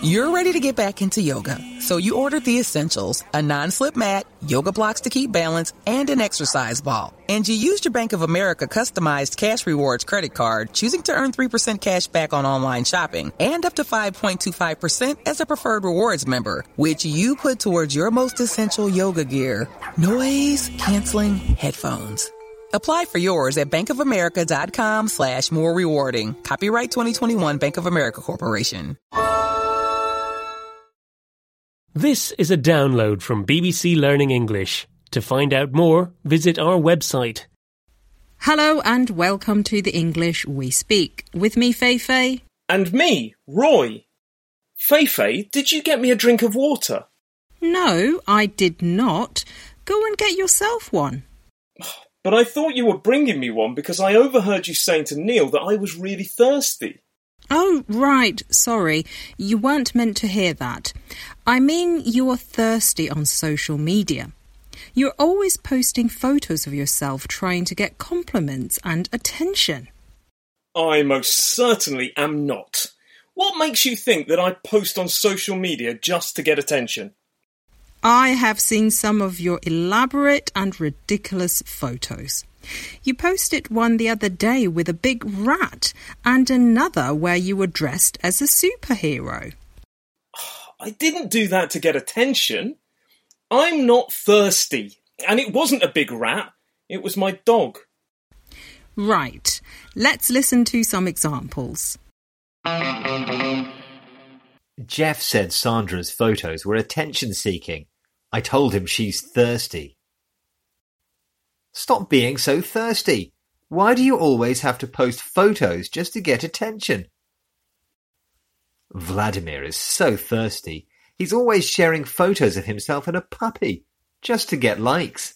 You're ready to get back into yoga, so you ordered the essentials a non slip mat, yoga blocks to keep balance, and an exercise ball. And you used your Bank of America customized cash rewards credit card, choosing to earn 3% cash back on online shopping and up to 5.25% as a preferred rewards member, which you put towards your most essential yoga gear noise canceling headphones. Apply for yours at bankofamerica.com slash more rewarding. Copyright 2021 Bank of America Corporation. This is a download from BBC Learning English. To find out more, visit our website. Hello and welcome to the English we speak. With me, Fei Fei. And me, Roy. Fei Fei, did you get me a drink of water? No, I did not. Go and get yourself one. But I thought you were bringing me one because I overheard you saying to Neil that I was really thirsty. Oh, right. Sorry. You weren't meant to hear that. I mean, you are thirsty on social media. You're always posting photos of yourself trying to get compliments and attention. I most certainly am not. What makes you think that I post on social media just to get attention? I have seen some of your elaborate and ridiculous photos. You posted one the other day with a big rat and another where you were dressed as a superhero. I didn't do that to get attention. I'm not thirsty. And it wasn't a big rat, it was my dog. Right. Let's listen to some examples. Jeff said Sandra's photos were attention seeking. I told him she's thirsty. Stop being so thirsty. Why do you always have to post photos just to get attention? Vladimir is so thirsty. He's always sharing photos of himself and a puppy just to get likes.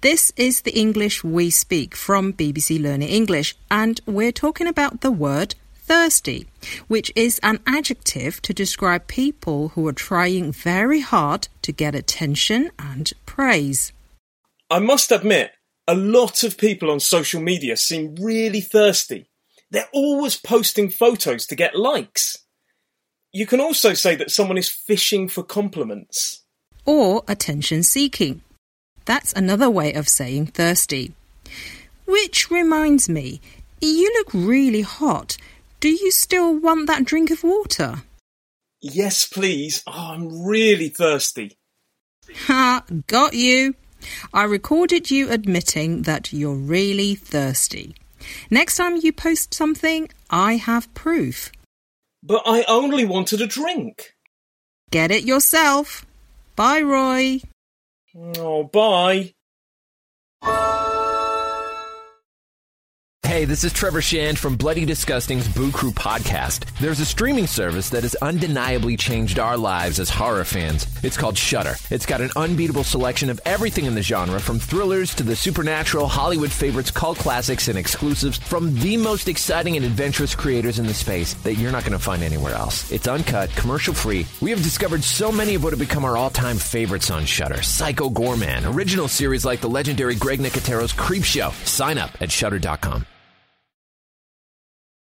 This is the English we speak from BBC Learning English, and we're talking about the word thirsty, which is an adjective to describe people who are trying very hard to get attention and praise. I must admit, a lot of people on social media seem really thirsty. They're always posting photos to get likes. You can also say that someone is fishing for compliments. Or attention seeking. That's another way of saying thirsty. Which reminds me, you look really hot. Do you still want that drink of water? Yes, please. Oh, I'm really thirsty. Ha, got you. I recorded you admitting that you're really thirsty. Next time you post something, I have proof. But I only wanted a drink. Get it yourself. Bye, Roy. Oh, bye. Hey, this is Trevor Shand from Bloody Disgusting's Boo Crew podcast. There's a streaming service that has undeniably changed our lives as horror fans. It's called Shudder. It's got an unbeatable selection of everything in the genre, from thrillers to the supernatural, Hollywood favorites, cult classics, and exclusives from the most exciting and adventurous creators in the space that you're not going to find anywhere else. It's uncut, commercial free. We have discovered so many of what have become our all-time favorites on Shudder. Psycho Goreman, original series like the legendary Greg Nicotero's Creepshow. Sign up at shudder.com.